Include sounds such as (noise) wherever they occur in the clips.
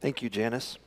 Thank you, Janice.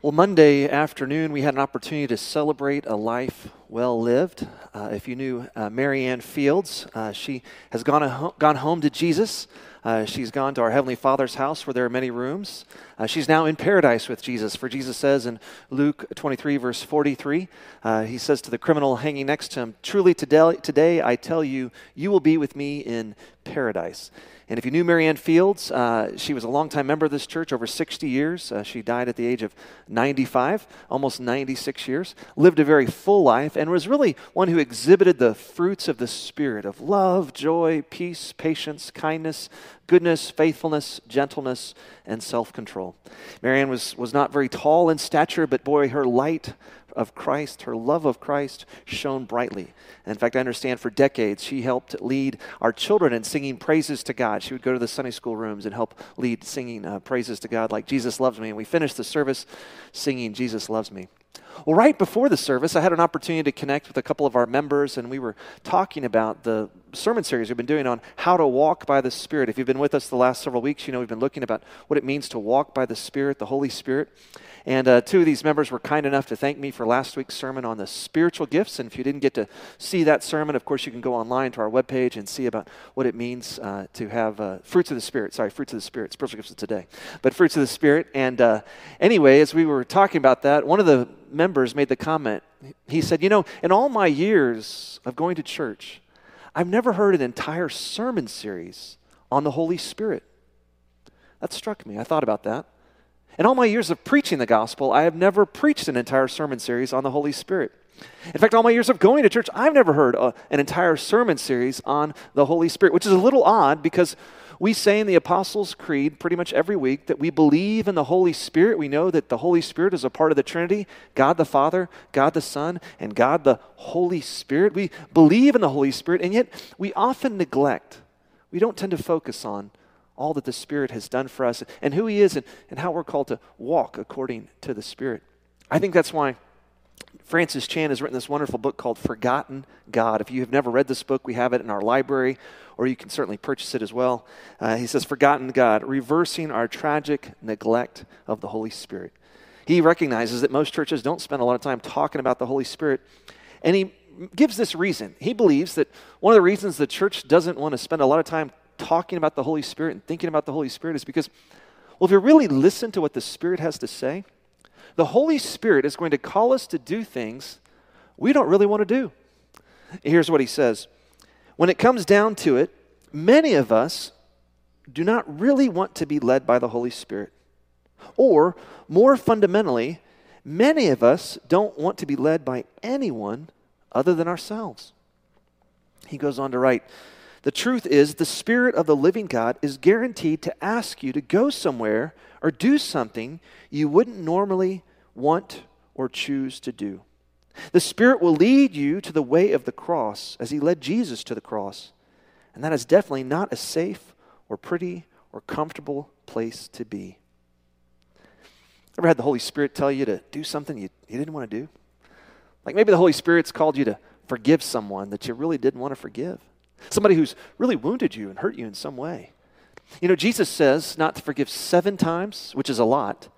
Well, Monday afternoon, we had an opportunity to celebrate a life well lived. Uh, if you knew uh, Marianne Fields, uh, she has gone, ho- gone home to Jesus. Uh, she's gone to our Heavenly Father's house where there are many rooms. Uh, she's now in paradise with Jesus. For Jesus says in Luke 23, verse 43, uh, he says to the criminal hanging next to him, Truly today, today I tell you, you will be with me in paradise. And if you knew Marianne Fields, uh, she was a longtime member of this church, over 60 years. Uh, she died at the age of 95, almost 96 years. Lived a very full life and was really one who exhibited the fruits of the Spirit of love, joy, peace, patience, kindness, goodness, faithfulness, gentleness, and self control. Marianne was, was not very tall in stature, but boy, her light of Christ, her love of Christ shone brightly. in fact, I understand for decades she helped lead our children in singing praises to God. She would go to the Sunday school rooms and help lead singing uh, praises to God like Jesus loves me. And we finished the service singing Jesus loves me. Well, right before the service, I had an opportunity to connect with a couple of our members, and we were talking about the sermon series we've been doing on how to walk by the Spirit. If you've been with us the last several weeks, you know we've been looking about what it means to walk by the Spirit, the Holy Spirit. And uh, two of these members were kind enough to thank me for last week's sermon on the spiritual gifts. And if you didn't get to see that sermon, of course, you can go online to our webpage and see about what it means uh, to have uh, fruits of the Spirit. Sorry, fruits of the Spirit, spiritual gifts of today. But fruits of the Spirit. And uh, anyway, as we were talking about that, one of the members made the comment. He said, You know, in all my years of going to church, I've never heard an entire sermon series on the Holy Spirit. That struck me. I thought about that. In all my years of preaching the gospel, I have never preached an entire sermon series on the Holy Spirit. In fact, all my years of going to church, I've never heard a, uh, an entire sermon series on the Holy Spirit, which is a little odd because we say in the Apostles' Creed pretty much every week that we believe in the Holy Spirit. We know that the Holy Spirit is a part of the Trinity God the Father, God the Son, and God the Holy Spirit. We believe in the Holy Spirit, and yet we often neglect, we don't tend to focus on all that the Spirit has done for us and who He is and, and how we're called to walk according to the Spirit. I think that's why Francis Chan has written this wonderful book called Forgotten God. If you have never read this book, we have it in our library, or you can certainly purchase it as well. Uh, he says, Forgotten God, reversing our tragic neglect of the Holy Spirit. He recognizes that most churches don't spend a lot of time talking about the Holy Spirit, and he gives this reason. He believes that one of the reasons the church doesn't want to spend a lot of time talking about the Holy Spirit and thinking about the Holy Spirit is because, well, if you really listen to what the Spirit has to say, the Holy Spirit is going to call us to do things we don't really want to do. Here's what he says When it comes down to it, many of us do not really want to be led by the Holy Spirit. Or, more fundamentally, many of us don't want to be led by anyone other than ourselves. He goes on to write, the truth is, the Spirit of the living God is guaranteed to ask you to go somewhere or do something you wouldn't normally want or choose to do. The Spirit will lead you to the way of the cross as He led Jesus to the cross. And that is definitely not a safe or pretty or comfortable place to be. Ever had the Holy Spirit tell you to do something you, you didn't want to do? Like maybe the Holy Spirit's called you to forgive someone that you really didn't want to forgive somebody who's really wounded you and hurt you in some way. You know, Jesus says not to forgive seven times, which is a lot,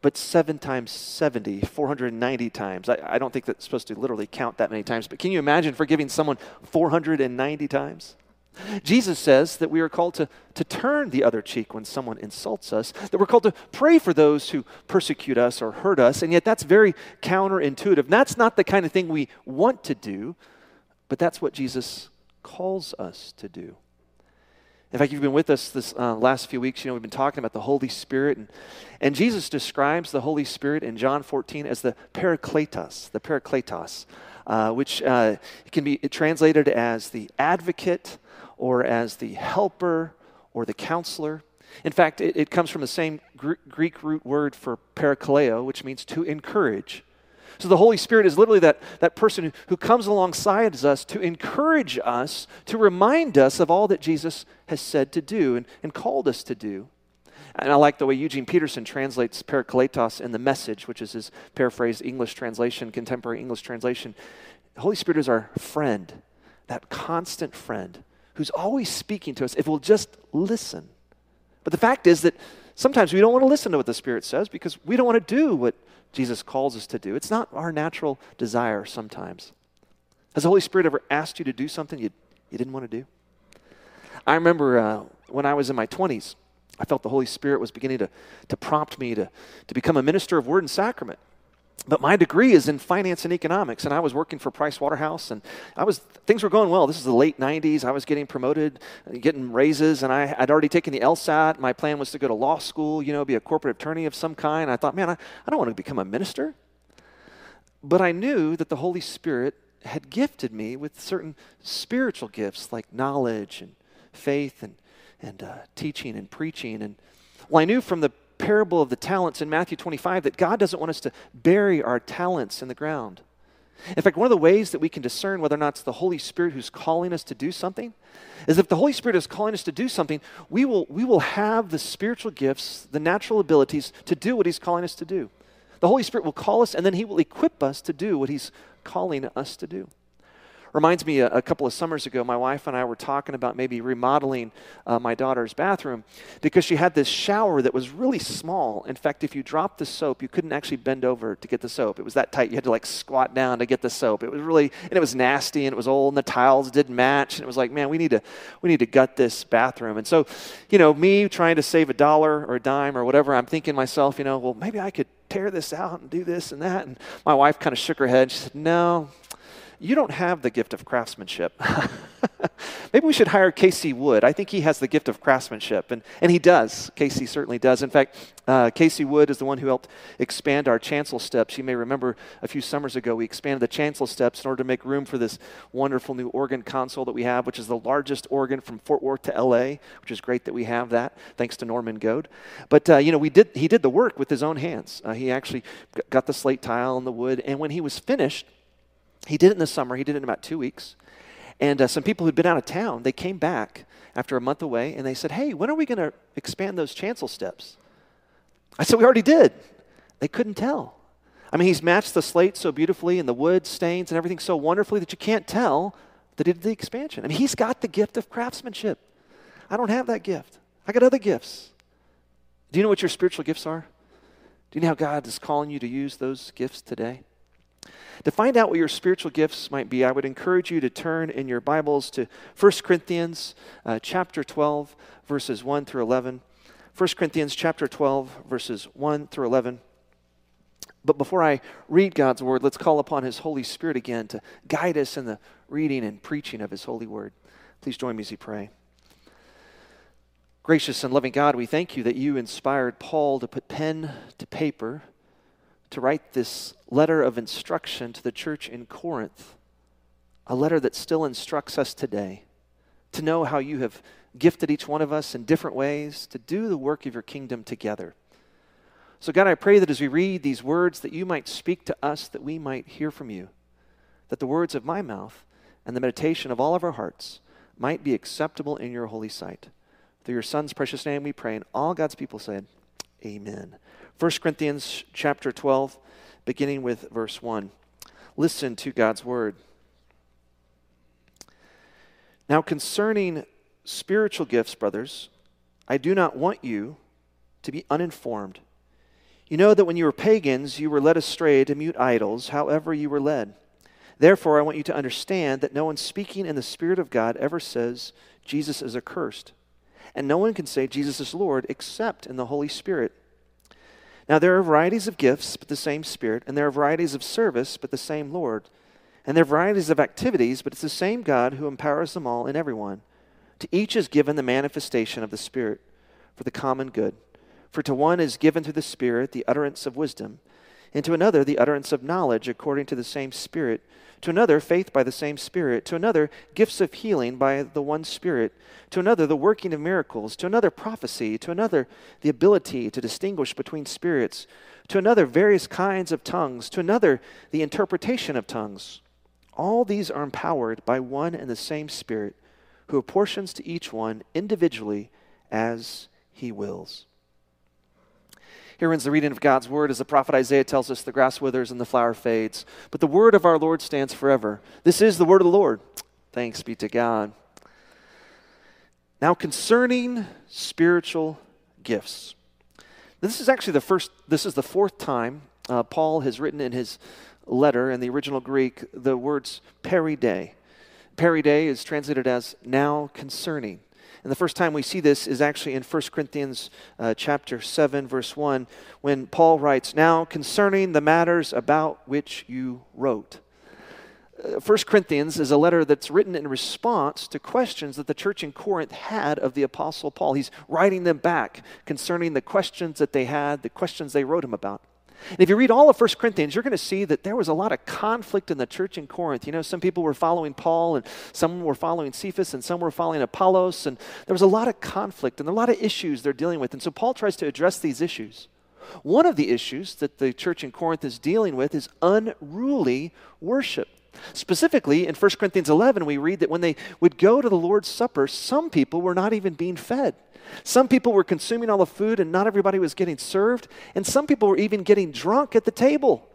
but seven times 70, 490 times. I, I don't think that's supposed to literally count that many times, but can you imagine forgiving someone 490 times? Jesus says that we are called to, to turn the other cheek when someone insults us, that we're called to pray for those who persecute us or hurt us, and yet that's very counterintuitive. That's not the kind of thing we want to do, but that's what Jesus calls us to do. In fact, you've been with us this uh, last few weeks. You know, we've been talking about the Holy Spirit. And, and Jesus describes the Holy Spirit in John 14 as the Parakletos, the Parakletos, uh, which uh, can be translated as the advocate or as the helper or the counselor. In fact, it, it comes from the same Greek root word for parakaleo, which means to encourage. So the Holy Spirit is literally that, that person who, who comes alongside us to encourage us, to remind us of all that Jesus has said to do and, and called us to do. And I like the way Eugene Peterson translates parakletos in the message, which is his paraphrased English translation, contemporary English translation. The Holy Spirit is our friend, that constant friend who's always speaking to us if we'll just listen. But the fact is that Sometimes we don't want to listen to what the Spirit says because we don't want to do what Jesus calls us to do. It's not our natural desire sometimes. Has the Holy Spirit ever asked you to do something you, you didn't want to do? I remember uh, when I was in my 20s, I felt the Holy Spirit was beginning to, to prompt me to, to become a minister of word and sacrament. But my degree is in finance and economics, and I was working for Price Waterhouse, and I was things were going well. This is the late '90s. I was getting promoted, getting raises, and I, would already taken the LSAT. My plan was to go to law school, you know, be a corporate attorney of some kind. I thought, man, I, I don't want to become a minister. But I knew that the Holy Spirit had gifted me with certain spiritual gifts like knowledge and faith and and uh, teaching and preaching. And well, I knew from the parable of the talents in Matthew 25 that God doesn't want us to bury our talents in the ground. In fact, one of the ways that we can discern whether or not it's the Holy Spirit who's calling us to do something is if the Holy Spirit is calling us to do something, we will, we will have the spiritual gifts, the natural abilities to do what He's calling us to do. The Holy Spirit will call us and then He will equip us to do what He's calling us to do. Reminds me a, a, couple of summers ago, my wife and I were talking about maybe remodeling uh, my daughter's bathroom because she had this shower that was really small. In fact, if you dropped the soap, you couldn't actually bend over to get the soap. It was that tight. You had to like squat down to get the soap. It was really, and it was nasty and it was old and the tiles didn't match. And it was like, man, we need to, we need to gut this bathroom. And so, you know, me trying to save a dollar or a dime or whatever, I'm thinking myself, you know, well, maybe I could tear this out and do this and that. And my wife kind of shook her head. She said, no, you don't have the gift of craftsmanship. (laughs) Maybe we should hire Casey Wood. I think he has the gift of craftsmanship, and, and he does. Casey certainly does. In fact, uh, Casey Wood is the one who helped expand our chancel steps. You may remember a few summers ago, we expanded the chancel steps in order to make room for this wonderful new organ console that we have, which is the largest organ from Fort Worth to LA, which is great that we have that, thanks to Norman Goad. But, uh, you know, we did, he did the work with his own hands. Uh, he actually got the slate tile and the wood, and when he was finished, he did it in the summer. He did it in about two weeks. And uh, some people who'd been out of town, they came back after a month away and they said, Hey, when are we going to expand those chancel steps? I said, We already did. They couldn't tell. I mean, he's matched the slate so beautifully and the wood stains and everything so wonderfully that you can't tell that he did the expansion. I mean, he's got the gift of craftsmanship. I don't have that gift. I got other gifts. Do you know what your spiritual gifts are? Do you know how God is calling you to use those gifts today? To find out what your spiritual gifts might be, I would encourage you to turn in your Bibles to 1 Corinthians uh, chapter 12, verses 1 through 11. 1 Corinthians chapter 12, verses 1 through 11. But before I read God's word, let's call upon His Holy Spirit again to guide us in the reading and preaching of His holy word. Please join me as we pray. Gracious and loving God, we thank you that you inspired Paul to put pen to paper to write this letter of instruction to the church in Corinth, a letter that still instructs us today to know how you have gifted each one of us in different ways to do the work of your kingdom together. So, God, I pray that as we read these words, that you might speak to us, that we might hear from you, that the words of my mouth and the meditation of all of our hearts might be acceptable in your holy sight. Through your Son's precious name we pray, and all God's people said, Amen. 1 Corinthians chapter 12, beginning with verse 1. Listen to God's word. Now, concerning spiritual gifts, brothers, I do not want you to be uninformed. You know that when you were pagans, you were led astray to mute idols, however, you were led. Therefore, I want you to understand that no one speaking in the Spirit of God ever says Jesus is accursed. And no one can say Jesus is Lord except in the Holy Spirit. Now, there are varieties of gifts, but the same Spirit, and there are varieties of service, but the same Lord. And there are varieties of activities, but it's the same God who empowers them all in everyone. To each is given the manifestation of the Spirit for the common good. For to one is given through the Spirit the utterance of wisdom, and to another the utterance of knowledge according to the same Spirit to another, faith by the same Spirit. To another, gifts of healing by the one Spirit. To another, the working of miracles. To another, prophecy. To another, the ability to distinguish between spirits. To another, various kinds of tongues. To another, the interpretation of tongues. All these are empowered by one and the same Spirit, who apportions to each one individually as he wills. Here ends the reading of God's word as the prophet Isaiah tells us the grass withers and the flower fades, but the word of our Lord stands forever. This is the word of the Lord. Thanks be to God. Now, concerning spiritual gifts, This is actually the first, this is the fourth time uh, Paul has written in his letter in the original Greek the words peride. Peride is translated as now concerning. And the first time we see this is actually in 1 Corinthians uh, chapter 7 verse 1 when Paul writes, "Now concerning the matters about which you wrote." Uh, 1 Corinthians is a letter that's written in response to questions that the church in Corinth had of the Apostle Paul. He's writing them back concerning the questions that they had, the questions they wrote him about. And if you read all of 1 Corinthians, you're going to see that there was a lot of conflict in the church in Corinth. You know, some people were following Paul, and some were following Cephas, and some were following Apollos, and there was a lot of conflict and a lot of issues they're dealing with. And so Paul tries to address these issues. One of the issues that the church in Corinth is dealing with is unruly worship. Specifically, in 1 Corinthians 11, we read that when they would go to the Lord's Supper, some people were not even being fed. Some people were consuming all the food and not everybody was getting served. And some people were even getting drunk at the table.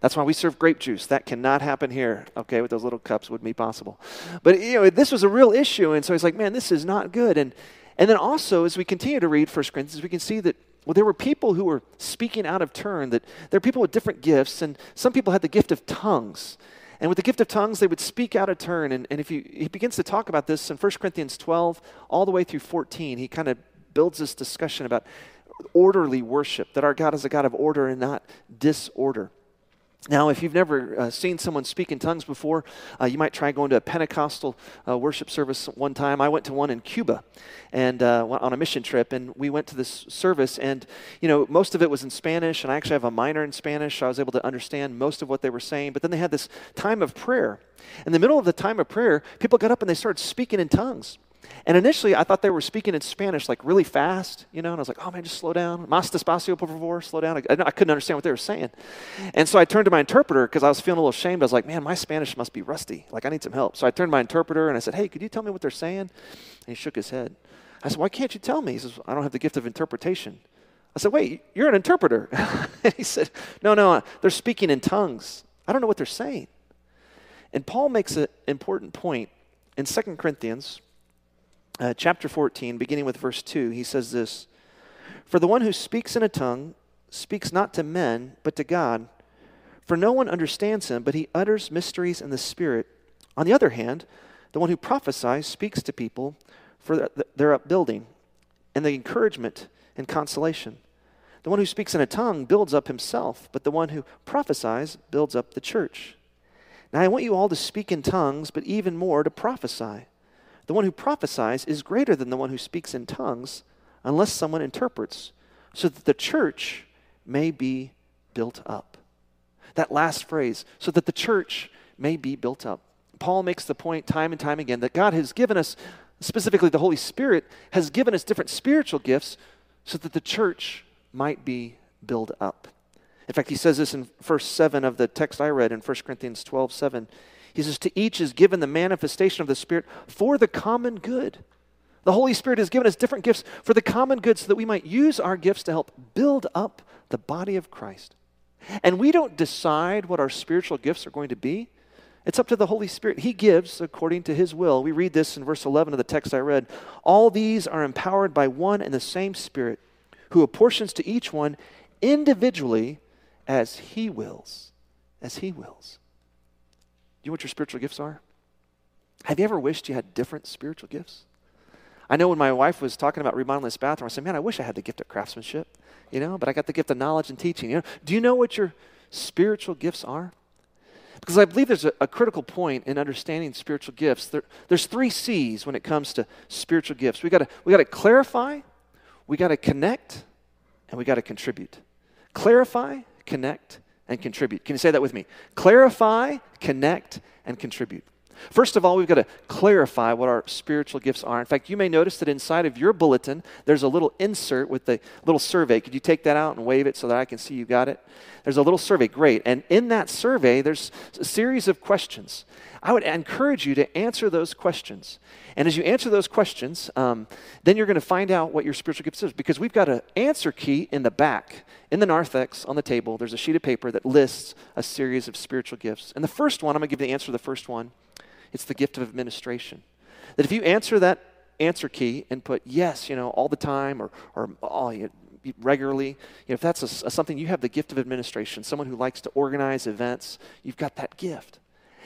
That's why we serve grape juice. That cannot happen here, okay, with those little cups wouldn't be possible. But, you know, this was a real issue. And so he's like, man, this is not good. And, and then also, as we continue to read 1 Corinthians, we can see that, well, there were people who were speaking out of turn, that there are people with different gifts. And some people had the gift of tongues. And with the gift of tongues, they would speak out of turn. And, and if you, he begins to talk about this in 1 Corinthians 12, all the way through 14, he kind of builds this discussion about orderly worship, that our God is a God of order and not disorder. Now, if you've never uh, seen someone speak in tongues before, uh, you might try going to a Pentecostal uh, worship service one time. I went to one in Cuba and uh, on a mission trip, and we went to this service, and you know most of it was in Spanish, and I actually have a minor in Spanish, so I was able to understand most of what they were saying. But then they had this time of prayer. In the middle of the time of prayer, people got up and they started speaking in tongues. And initially, I thought they were speaking in Spanish like really fast, you know, and I was like, oh man, just slow down. Más despacio, por favor, slow down. I, I couldn't understand what they were saying. And so I turned to my interpreter because I was feeling a little ashamed. I was like, man, my Spanish must be rusty. Like, I need some help. So I turned to my interpreter and I said, hey, could you tell me what they're saying? And he shook his head. I said, why can't you tell me? He says, I don't have the gift of interpretation. I said, wait, you're an interpreter. (laughs) and he said, no, no, uh, they're speaking in tongues. I don't know what they're saying. And Paul makes an important point in 2 Corinthians uh, chapter 14, beginning with verse 2, he says this For the one who speaks in a tongue speaks not to men, but to God. For no one understands him, but he utters mysteries in the Spirit. On the other hand, the one who prophesies speaks to people for their upbuilding and the encouragement and consolation. The one who speaks in a tongue builds up himself, but the one who prophesies builds up the church. Now I want you all to speak in tongues, but even more to prophesy. The one who prophesies is greater than the one who speaks in tongues unless someone interprets, so that the church may be built up. That last phrase, so that the church may be built up. Paul makes the point time and time again that God has given us, specifically the Holy Spirit, has given us different spiritual gifts so that the church might be built up. In fact, he says this in verse 7 of the text I read in 1 Corinthians 12 7. He says, To each is given the manifestation of the Spirit for the common good. The Holy Spirit has given us different gifts for the common good so that we might use our gifts to help build up the body of Christ. And we don't decide what our spiritual gifts are going to be. It's up to the Holy Spirit. He gives according to His will. We read this in verse 11 of the text I read. All these are empowered by one and the same Spirit, who apportions to each one individually as He wills. As He wills you know what your spiritual gifts are? Have you ever wished you had different spiritual gifts? I know when my wife was talking about remodeling this bathroom, I said, Man, I wish I had the gift of craftsmanship, you know, but I got the gift of knowledge and teaching. You know, do you know what your spiritual gifts are? Because I believe there's a, a critical point in understanding spiritual gifts. There, there's three C's when it comes to spiritual gifts. We gotta we gotta clarify, we gotta connect, and we gotta contribute. Clarify, connect, and contribute. Can you say that with me? Clarify, connect, and contribute. First of all, we've got to clarify what our spiritual gifts are. In fact, you may notice that inside of your bulletin, there's a little insert with the little survey. Could you take that out and wave it so that I can see you got it? There's a little survey. Great. And in that survey, there's a series of questions. I would encourage you to answer those questions. And as you answer those questions, um, then you're going to find out what your spiritual gift is because we've got an answer key in the back, in the narthex on the table. There's a sheet of paper that lists a series of spiritual gifts. And the first one, I'm going to give the answer to the first one. It's the gift of administration. That if you answer that answer key and put yes, you know, all the time or, or oh, you regularly, you know, if that's a, a, something you have the gift of administration, someone who likes to organize events, you've got that gift.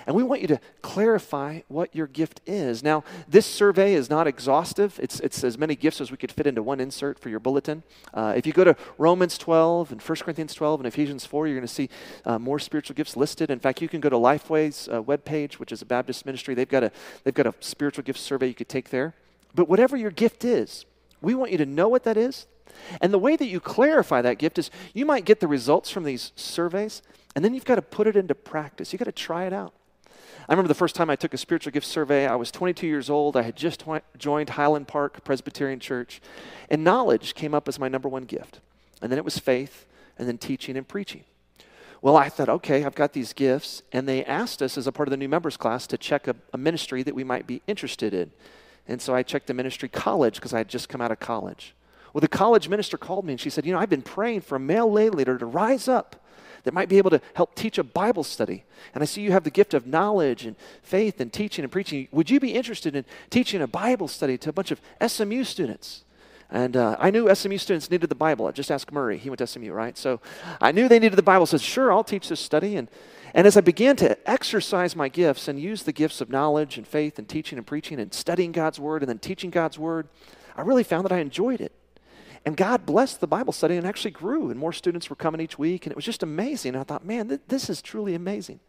And we want you to clarify what your gift is. Now, this survey is not exhaustive. It's, it's as many gifts as we could fit into one insert for your bulletin. Uh, if you go to Romans 12 and 1 Corinthians 12 and Ephesians 4, you're going to see uh, more spiritual gifts listed. In fact, you can go to Lifeway's uh, webpage, which is a Baptist ministry. They've got, a, they've got a spiritual gift survey you could take there. But whatever your gift is, we want you to know what that is. And the way that you clarify that gift is you might get the results from these surveys, and then you've got to put it into practice. You've got to try it out. I remember the first time I took a spiritual gift survey. I was 22 years old. I had just joined Highland Park Presbyterian Church, and knowledge came up as my number one gift. And then it was faith, and then teaching and preaching. Well, I thought, okay, I've got these gifts, and they asked us as a part of the new members class to check a, a ministry that we might be interested in. And so I checked the ministry college because I had just come out of college. Well, the college minister called me and she said, You know, I've been praying for a male lay leader to rise up that might be able to help teach a Bible study. And I see you have the gift of knowledge and faith and teaching and preaching. Would you be interested in teaching a Bible study to a bunch of SMU students? And uh, I knew SMU students needed the Bible. I just asked Murray. He went to SMU, right? So I knew they needed the Bible. So I said, sure, I'll teach this study. And, and as I began to exercise my gifts and use the gifts of knowledge and faith and teaching and preaching and studying God's Word and then teaching God's Word, I really found that I enjoyed it. And God blessed the Bible study and actually grew, and more students were coming each week, and it was just amazing. And I thought, man, th- this is truly amazing.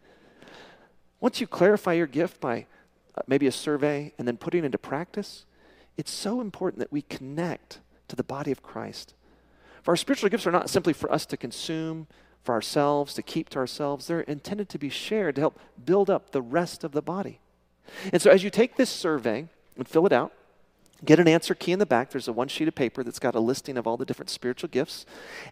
Once you clarify your gift by uh, maybe a survey and then putting into practice, it's so important that we connect to the body of Christ. For our spiritual gifts are not simply for us to consume for ourselves, to keep to ourselves. They're intended to be shared to help build up the rest of the body. And so as you take this survey and fill it out, Get an answer key in the back. There's a one sheet of paper that's got a listing of all the different spiritual gifts.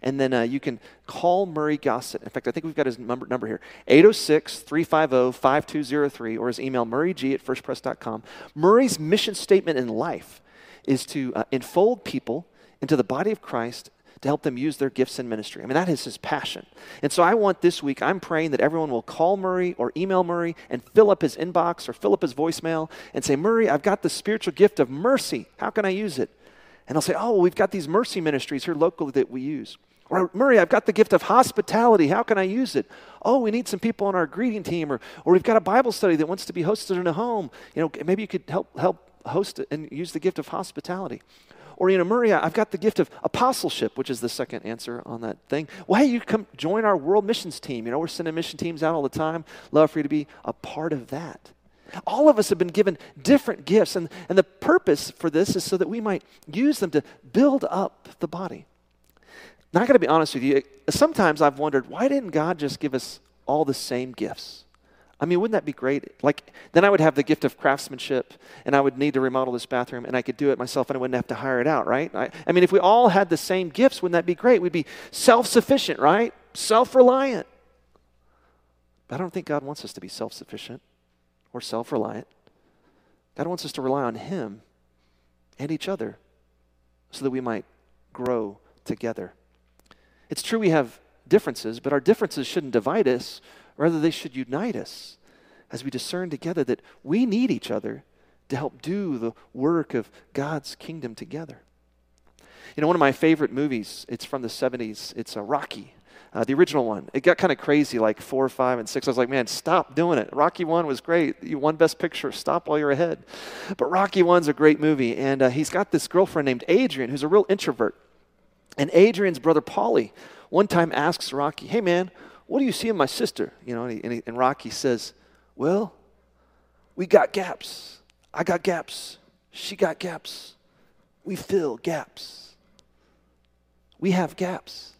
And then uh, you can call Murray Gossett. In fact, I think we've got his number, number here 806 350 5203 or his email murrayg at firstpress.com. Murray's mission statement in life is to uh, enfold people into the body of Christ to help them use their gifts in ministry. I mean, that is his passion. And so I want this week, I'm praying that everyone will call Murray or email Murray and fill up his inbox or fill up his voicemail and say, Murray, I've got the spiritual gift of mercy. How can I use it? And I'll say, Oh, well, we've got these mercy ministries here locally that we use. Or, Murray, I've got the gift of hospitality. How can I use it? Oh, we need some people on our greeting team. Or, or we've got a Bible study that wants to be hosted in a home. You know, maybe you could help, help host and use the gift of hospitality. Or, you know, Maria, I've got the gift of apostleship, which is the second answer on that thing. Well, hey, you come join our world missions team. You know, we're sending mission teams out all the time. Love for you to be a part of that. All of us have been given different gifts, and, and the purpose for this is so that we might use them to build up the body. Now, I got to be honest with you. Sometimes I've wondered, why didn't God just give us all the same gifts? I mean, wouldn't that be great? Like, then I would have the gift of craftsmanship and I would need to remodel this bathroom and I could do it myself and I wouldn't have to hire it out, right? I, I mean, if we all had the same gifts, wouldn't that be great? We'd be self sufficient, right? Self reliant. But I don't think God wants us to be self sufficient or self reliant. God wants us to rely on Him and each other so that we might grow together. It's true we have differences, but our differences shouldn't divide us Rather, they should unite us as we discern together that we need each other to help do the work of God's kingdom together. You know, one of my favorite movies, it's from the 70s, it's a Rocky. Uh, the original one. It got kind of crazy, like four, five, and six. I was like, man, stop doing it. Rocky one was great. You won Best Picture. Stop while you're ahead. But Rocky one's a great movie, and uh, he's got this girlfriend named Adrian, who's a real introvert. And Adrian's brother Paulie one time asks Rocky, "Hey, man, what do you see in my sister? You know, and, he, and, he, and Rocky says, Well, we got gaps. I got gaps. She got gaps. We fill gaps. We have gaps.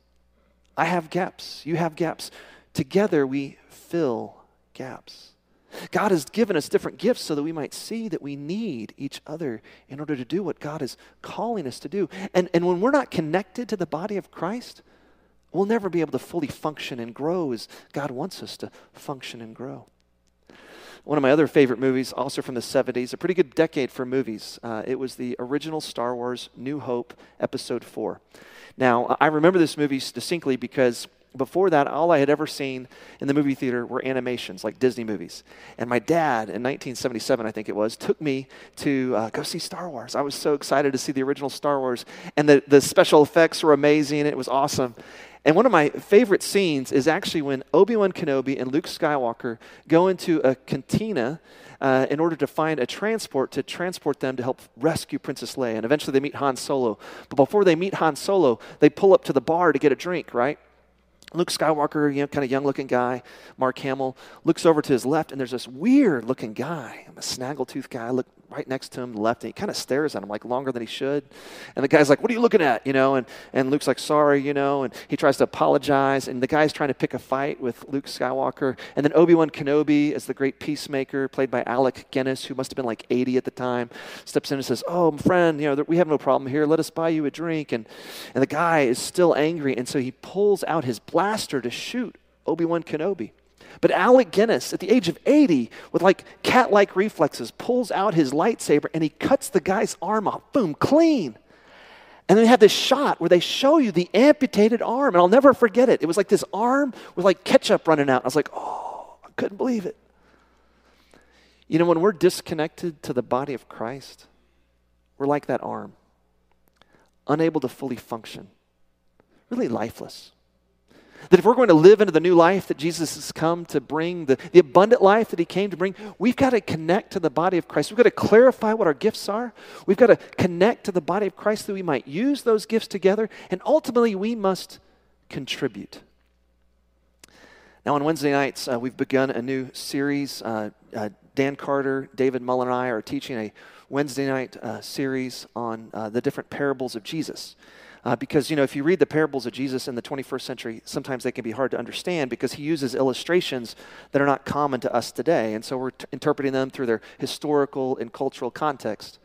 I have gaps. You have gaps. Together we fill gaps. God has given us different gifts so that we might see that we need each other in order to do what God is calling us to do. And, and when we're not connected to the body of Christ, We'll never be able to fully function and grow as God wants us to function and grow. One of my other favorite movies, also from the 70s, a pretty good decade for movies. Uh, it was the original Star Wars New Hope, Episode 4. Now, I remember this movie distinctly because before that, all I had ever seen in the movie theater were animations, like Disney movies. And my dad, in 1977, I think it was, took me to uh, go see Star Wars. I was so excited to see the original Star Wars. And the, the special effects were amazing. It was awesome. And one of my favorite scenes is actually when Obi Wan Kenobi and Luke Skywalker go into a cantina uh, in order to find a transport to transport them to help rescue Princess Leia. And eventually they meet Han Solo. But before they meet Han Solo, they pull up to the bar to get a drink, right? Luke Skywalker, you know, kind of young looking guy, Mark Hamill, looks over to his left, and there's this weird looking guy, I'm a snaggletooth guy, look right next to him, left, and he kind of stares at him like longer than he should. And the guy's like, What are you looking at? You know, and, and Luke's like, Sorry, you know, and he tries to apologize, and the guy's trying to pick a fight with Luke Skywalker. And then Obi Wan Kenobi, as the great peacemaker, played by Alec Guinness, who must have been like 80 at the time, steps in and says, Oh, my friend, you know, we have no problem here. Let us buy you a drink. And, and the guy is still angry, and so he pulls out his blaster to shoot Obi Wan Kenobi. But Alec Guinness, at the age of 80, with like cat like reflexes, pulls out his lightsaber and he cuts the guy's arm off. Boom, clean. And then they have this shot where they show you the amputated arm, and I'll never forget it. It was like this arm with like ketchup running out. I was like, oh, I couldn't believe it. You know, when we're disconnected to the body of Christ, we're like that arm, unable to fully function, really lifeless. That if we're going to live into the new life that Jesus has come to bring, the, the abundant life that he came to bring, we've got to connect to the body of Christ. We've got to clarify what our gifts are. We've got to connect to the body of Christ that we might use those gifts together. And ultimately, we must contribute. Now, on Wednesday nights, uh, we've begun a new series. Uh, uh, Dan Carter, David Mullen, and I are teaching a Wednesday night uh, series on uh, the different parables of Jesus. Uh, because, you know, if you read the parables of Jesus in the 21st century, sometimes they can be hard to understand because he uses illustrations that are not common to us today. And so we're t- interpreting them through their historical and cultural context.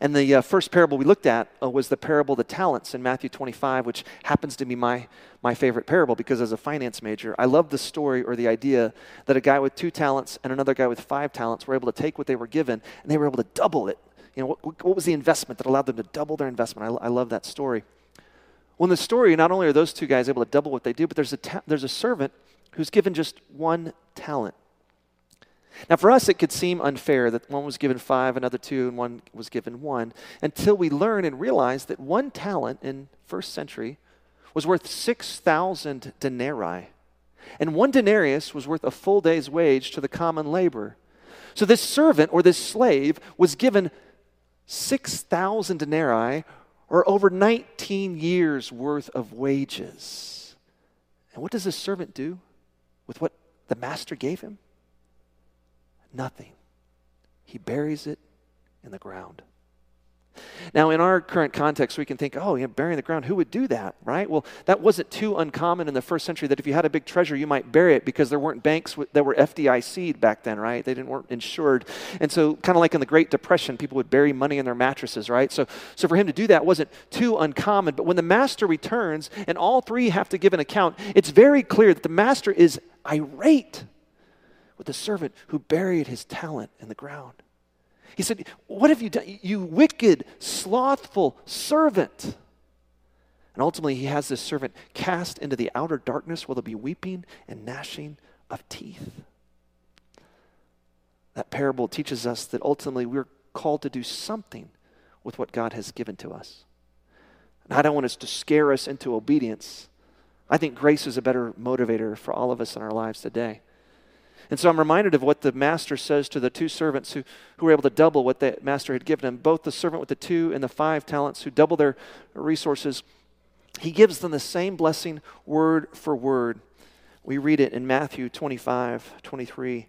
And the uh, first parable we looked at uh, was the parable of the talents in Matthew 25, which happens to be my, my favorite parable because as a finance major, I love the story or the idea that a guy with two talents and another guy with five talents were able to take what they were given and they were able to double it. You know, what, what was the investment that allowed them to double their investment? I, I love that story. Well, in the story, not only are those two guys able to double what they do, but there's a, ta- there's a servant who's given just one talent. Now, for us, it could seem unfair that one was given five, another two, and one was given one, until we learn and realize that one talent in first century was worth 6,000 denarii. And one denarius was worth a full day's wage to the common laborer. So this servant or this slave was given 6,000 denarii, or over 19 years worth of wages. And what does the servant do with what the master gave him? Nothing. He buries it in the ground. Now, in our current context, we can think, oh, know, burying the ground, who would do that, right? Well, that wasn't too uncommon in the first century that if you had a big treasure, you might bury it because there weren't banks that were FDIC back then, right? They didn't weren't insured. And so, kind of like in the Great Depression, people would bury money in their mattresses, right? So, so for him to do that wasn't too uncommon. But when the master returns and all three have to give an account, it's very clear that the master is irate with the servant who buried his talent in the ground. He said, What have you done, you wicked, slothful servant? And ultimately, he has this servant cast into the outer darkness where there'll be weeping and gnashing of teeth. That parable teaches us that ultimately we're called to do something with what God has given to us. And I don't want us to scare us into obedience. I think grace is a better motivator for all of us in our lives today. And so I'm reminded of what the master says to the two servants who, who were able to double what the master had given them. Both the servant with the two and the five talents who double their resources, he gives them the same blessing word for word. We read it in Matthew 25, 23.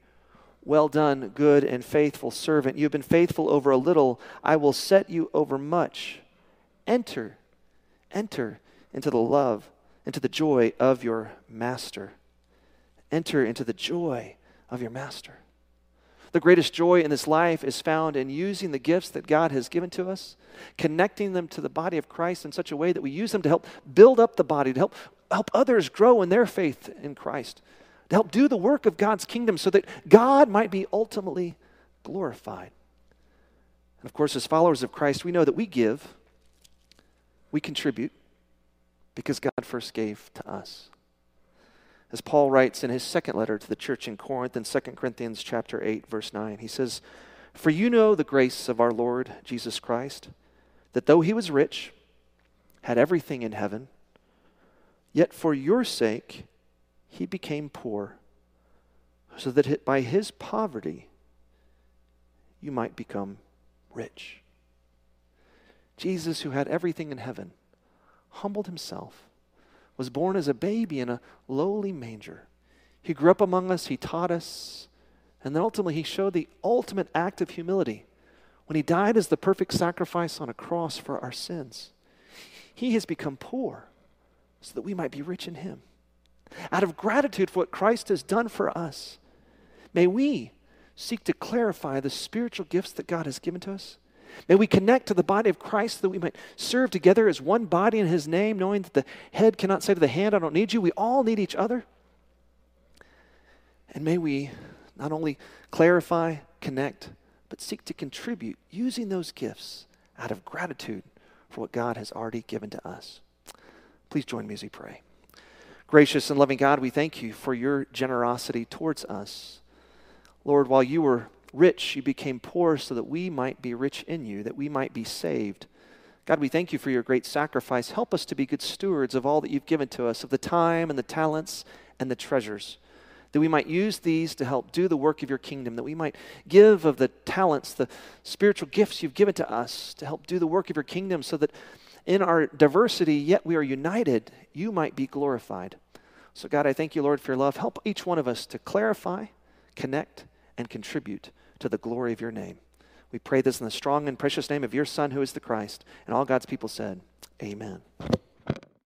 Well done, good and faithful servant. You have been faithful over a little. I will set you over much. Enter, enter into the love, into the joy of your master. Enter into the joy of your master. The greatest joy in this life is found in using the gifts that God has given to us, connecting them to the body of Christ in such a way that we use them to help build up the body, to help, help others grow in their faith in Christ, to help do the work of God's kingdom so that God might be ultimately glorified. And of course, as followers of Christ, we know that we give, we contribute, because God first gave to us. As Paul writes in his second letter to the church in Corinth in 2 Corinthians chapter 8 verse 9, he says, "For you know the grace of our Lord Jesus Christ, that though he was rich, had everything in heaven, yet for your sake he became poor, so that by his poverty you might become rich." Jesus, who had everything in heaven, humbled himself, was born as a baby in a lowly manger. He grew up among us, he taught us, and then ultimately he showed the ultimate act of humility when he died as the perfect sacrifice on a cross for our sins. He has become poor so that we might be rich in him. Out of gratitude for what Christ has done for us, may we seek to clarify the spiritual gifts that God has given to us May we connect to the body of Christ that we might serve together as one body in his name, knowing that the head cannot say to the hand, I don't need you. We all need each other. And may we not only clarify, connect, but seek to contribute using those gifts out of gratitude for what God has already given to us. Please join me as we pray. Gracious and loving God, we thank you for your generosity towards us. Lord, while you were rich, you became poor so that we might be rich in you, that we might be saved. God, we thank you for your great sacrifice. Help us to be good stewards of all that you've given to us, of the time and the talents and the treasures, that we might use these to help do the work of your kingdom, that we might give of the talents, the spiritual gifts you've given to us to help do the work of your kingdom, so that in our diversity, yet we are united, you might be glorified. So, God, I thank you, Lord, for your love. Help each one of us to clarify, connect, and contribute to the glory of your name. We pray this in the strong and precious name of your Son, who is the Christ. And all God's people said, Amen.